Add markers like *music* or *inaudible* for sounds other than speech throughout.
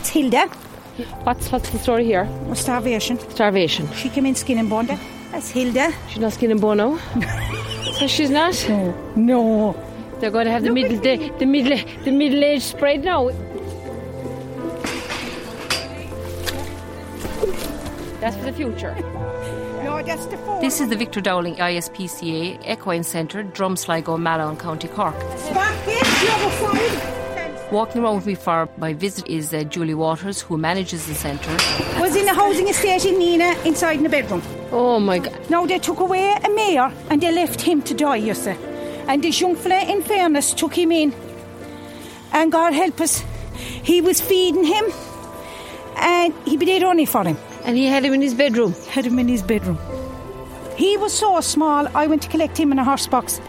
That's Hilda. What's what's the story here? Starvation. Starvation. She came in skin and bone. That's Hilda. She's not skin and bone now. *laughs* so she's not. No. No. They're going to have the middle the, the middle the middle age spread now. That's for the future. *laughs* No, that's the phone. This is the Victor Dowling ISPCA Equine Centre, Drumsligo, Mallow, County Cork. Back in the other side. Walking around with me for my visit is uh, Julie Waters, who manages the centre. Was in a housing estate in Nenagh inside in the bedroom. Oh my God! Now they took away a mare and they left him to die, you see. And this young fella, in fairness, took him in. And God help us, he was feeding him and he did only for him. And he had him in his bedroom. Had him in his bedroom. He was so small, I went to collect him in a horse box.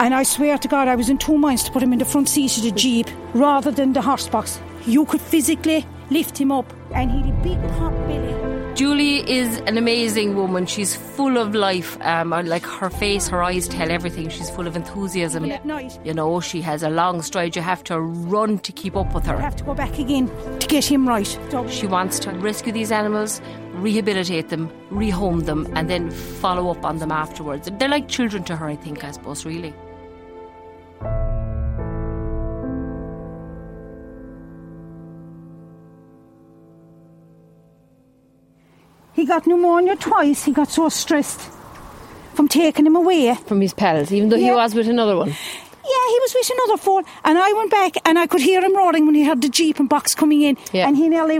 And I swear to God, I was in two minds to put him in the front seat of the Jeep rather than the horse box. You could physically lift him up, and he'd a big pot belly. Julie is an amazing woman. She's full of life. Um, like her face, her eyes tell everything. She's full of enthusiasm. You know, she has a long stride. You have to run to keep up with I her. have to go back again to get him right. She wants to rescue these animals, rehabilitate them, rehome them, and then follow up on them afterwards. They're like children to her, I think, I suppose, really. Got pneumonia twice. He got so stressed from taking him away. From his pals, even though he was with another one. Yeah, he was with another four, and I went back and I could hear him roaring when he heard the jeep and box coming in, Yeah. and he nearly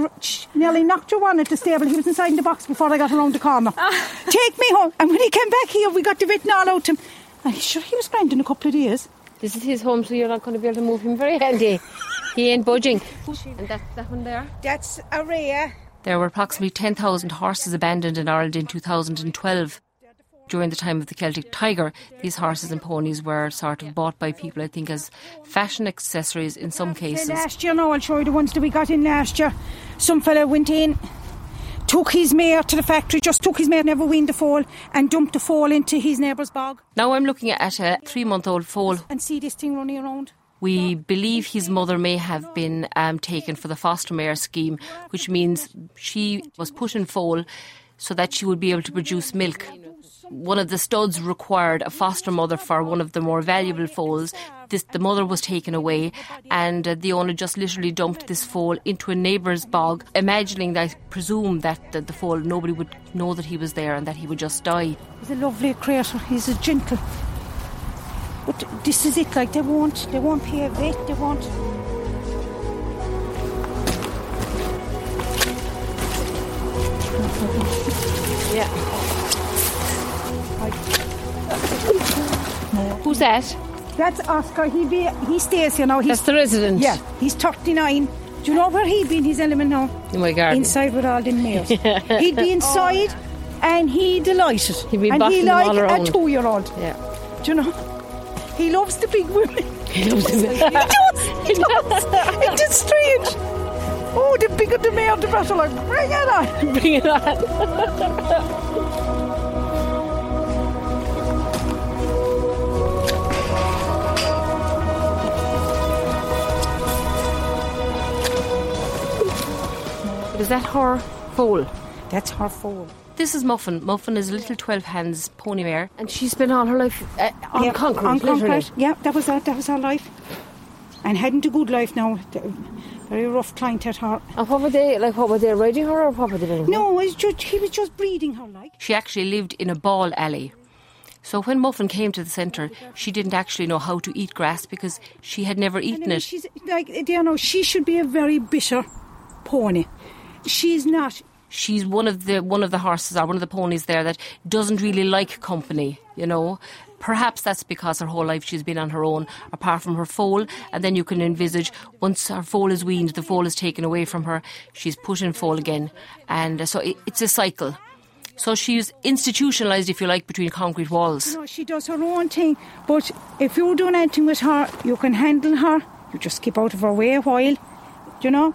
nearly knocked her one at the stable. He was inside in the box before I got around the corner. Ah. *laughs* Take me home, and when he came back here, we got the written all out to him, and he sure he was grand in a couple of days. This is his home, so you're not going to be able to move him very handy. he ain't budging. *laughs* And that, that one there? That's a rare. There were approximately 10,000 horses abandoned in Ireland in 2012. During the time of the Celtic Tiger, these horses and ponies were sort of bought by people, I think, as fashion accessories in some cases. Last year, no, I'll show you the ones that we got in last year. Some fella went in, took his mare to the factory, just took his mare, never weaned the foal, and dumped the foal into his neighbour's bog. Now I'm looking at a three month old foal. And see this thing running around. We believe his mother may have been um, taken for the foster mare scheme, which means she was put in foal so that she would be able to produce milk. One of the studs required a foster mother for one of the more valuable foals. This, the mother was taken away, and uh, the owner just literally dumped this foal into a neighbour's bog, imagining that, I presume that the, the foal nobody would know that he was there and that he would just die. He's a lovely creature. He's a gentle. But this is it. Like they won't, they won't pay a vet. They won't. Yeah. Who's that? That's Oscar. He be, he stays here now. He's That's the resident. yeah. He's thirty nine. Do you know where he'd be in his element now? In my garden. Inside with all the nails. *laughs* he'd be inside, and he delighted. He'd be and he bossing them like all a two year old. Yeah. Do you know? He loves the big women. He loves him. he does. He does. *laughs* It is just strange. Oh, the bigger the mare, the better. Like, bring it on. *laughs* Bring it on. Is that her foal? That's her foal. This is Muffin. Muffin is a little 12 hands pony mare. And she spent all her life uh, on Yeah, concrete, on literally. concrete. Yeah, that was that. That was her life. And hadn't a good life now. Very rough client at her. And what were they, like, what were they riding her or what were they doing? No, it was just, he was just breeding her like. She actually lived in a ball alley. So when Muffin came to the centre, she didn't actually know how to eat grass because she had never And I eaten mean, it. she's like, you know, she should be a very bitter pony. She's not. She's one of the one of the horses or one of the ponies there that doesn't really like company, you know. Perhaps that's because her whole life she's been on her own, apart from her foal, and then you can envisage once her foal is weaned, the foal is taken away from her, she's put in foal again, and uh, so it, it's a cycle. So she's institutionalised, if you like, between concrete walls. You know, she does her own thing. But if you're doing anything with her, you can handle her. You just keep out of her way a while, you know.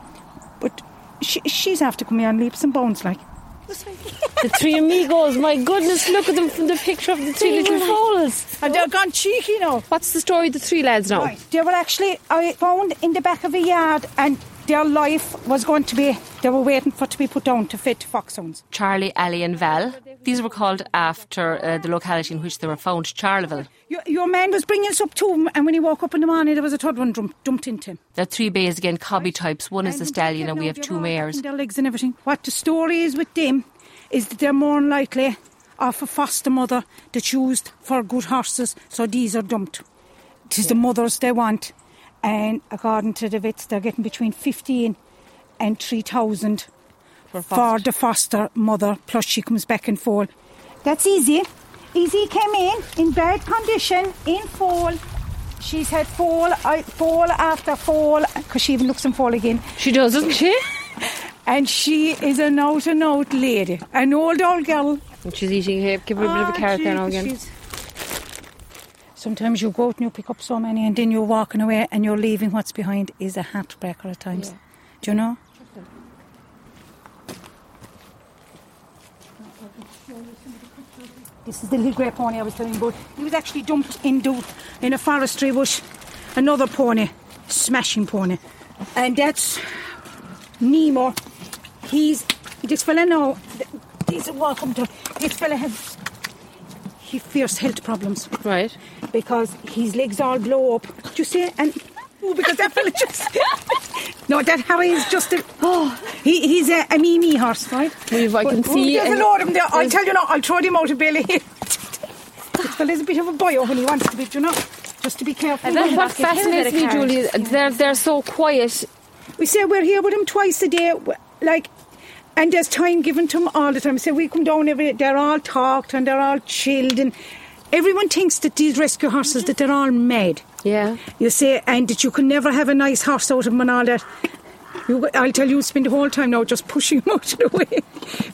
But she, she's after coming on leaps and bounds, like. The three amigos, my goodness, look at them from the picture of the three little foals. And they're gone cheeky now. What's the story of the three lads now? Right. They were actually I found in the back of a yard, and their life was going to be, they were waiting for it to be put down to fit foxhounds. Charlie, Ellie, and Val. These were called after uh, the locality in which they were found, Charleville. Your, your man was bringing us up to him, and when he woke up in the morning, there was a third one dumped, dumped into him. There are three bays again, cobby types. One is the stallion, and we have two mares. Their legs and everything. What the story is with them is that they're more likely of a foster mother that's used for good horses, so these are dumped. It is the mothers they want, and according to the vets, they're getting between 15 and 3,000 For for the foster mother, plus she comes back and fall. That's easy. Easy came in in bad condition, in fall. She's had fall, uh, fall after fall, because she even looks in fall again. She does, doesn't she? *laughs* And she is an out and out lady, an old old girl. And she's eating here. Give her a bit of a Ah, carrot there now again. she's- Sometimes you go out and you pick up so many, and then you're walking away and you're leaving what's behind is a heartbreaker at times. Do you know? This is the little grey pony I was telling you about. He was actually dumped into in a forestry bush. Another pony, smashing pony, and that's Nemo. He's this fella now. He's welcome to. This fella has he fierce health problems Right. because his legs all blow up. Do you see? And oh, because that fella just no, that Harry is just a oh, he, he's a, a Mimi horse, right? Well, I can But, oh, see There's a and- load of them there. I'll tell you now. I'll throw them out of Bailey. *laughs* this fella's a bit of a boy oh, when he wants to be. Do you know? Just to be careful. That's what fascinates me, Julie. They're, they're so quiet. We say we're here with him twice a day, like, and there's time given to them all the time. So we come down every. They're all talked and they're all chilled, and everyone thinks that these rescue horses that they're all mad. Yeah. You see, and that you can never have a nice horse out of them and all that. You, I'll tell you, spend the whole time now just pushing them *laughs* out of the way.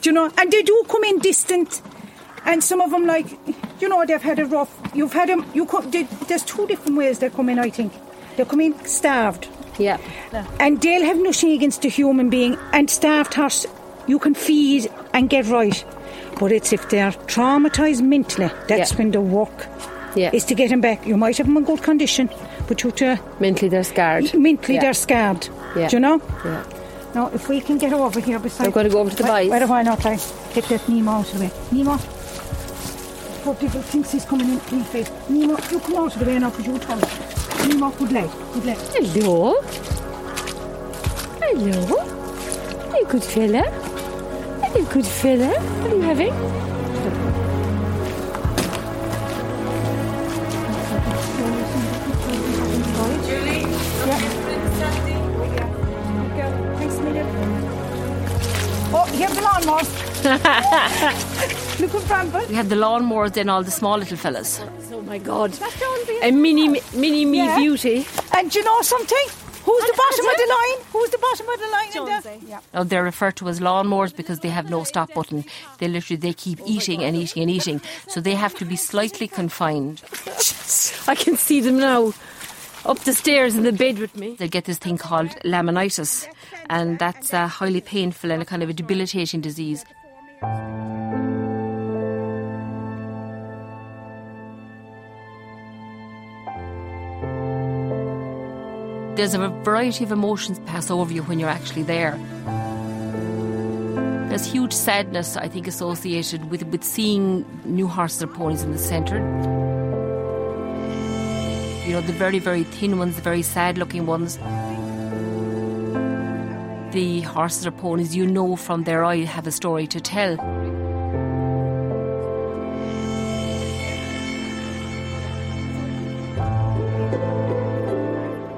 do you know? And they do come in distant, and some of them, like, you know, they've had a rough. You've had them. You come, they, there's two different ways they come in. I think they come in starved. Yeah. And they'll have nothing against a human being. And starved horse, you can feed and get right. But it's if they're traumatised mentally, that's Yeah. when the work Yeah. is to get them back. You might have them in good condition, but you to Mentally, they're scarred. mentally Yeah. they're scared. Yeah. Do you know? Yeah. Now, if we can get over here beside. I'm gonna go over to the Wait- boys. Wait a while now, Claire. Take that Nemo out of the way. Nemo. Poor people thinks he's coming in face. Nemo, you come out of the way now because you told Nemo, good lad. Good lad. Hello. Hello. Good fella. Hey, good fella. What are you having? Julie, yeah. Thanks million. Oh, here's the lawnmower. Look at Bramble. We had the lawnmowers, *laughs* then all the small little fellas. Oh my God. That's down there. A mini, mini me Yeah. beauty. And do you know something? Who's the bottom of the line? Who's the bottom of the line? in there? Jonesy. Yeah. Now they're referred to as lawnmowers because they have no stop button. They literally they keep eating and eating and eating, so they have to be slightly confined. I can see them now. Up the stairs in the bed with me. They get this thing called laminitis, and that's a highly painful and a kind of a debilitating disease. There's a variety of emotions pass over you when you're actually there. There's huge sadness, I think, associated with, with seeing new horses or ponies in the centre. You know, the very, very thin ones, the very sad looking ones. The horses or ponies you know from their eye have a story to tell.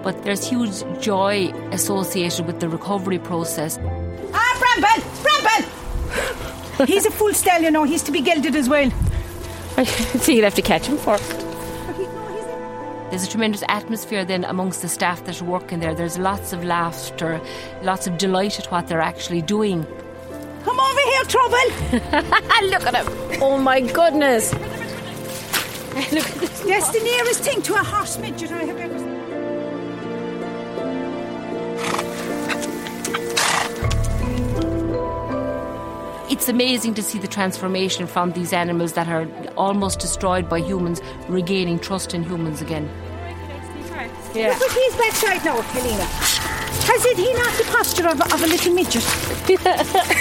But there's huge joy associated with the recovery process. Ah, Bramble! Bramble! he's a full stallion now. He's to be gelded as well. so *laughs* you'll have to catch him first. There's a tremendous atmosphere then amongst the staff that are working there. There's lots of laughter, lots of delight at what they're actually doing. Come over here, Trouble. *laughs* Look at him. Oh my goodness. Look at this. That's the nearest thing to a horse midget I have ever seen. It's amazing to see the transformation from these animals that are almost destroyed by humans, regaining trust in humans again. Yeah. Look, he's backside now, Helena. Has it he not the posture of, of a little midget? *laughs*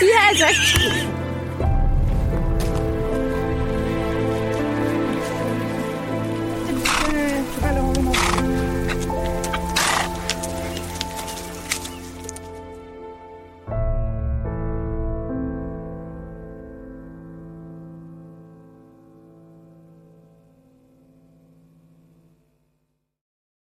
yes, actually.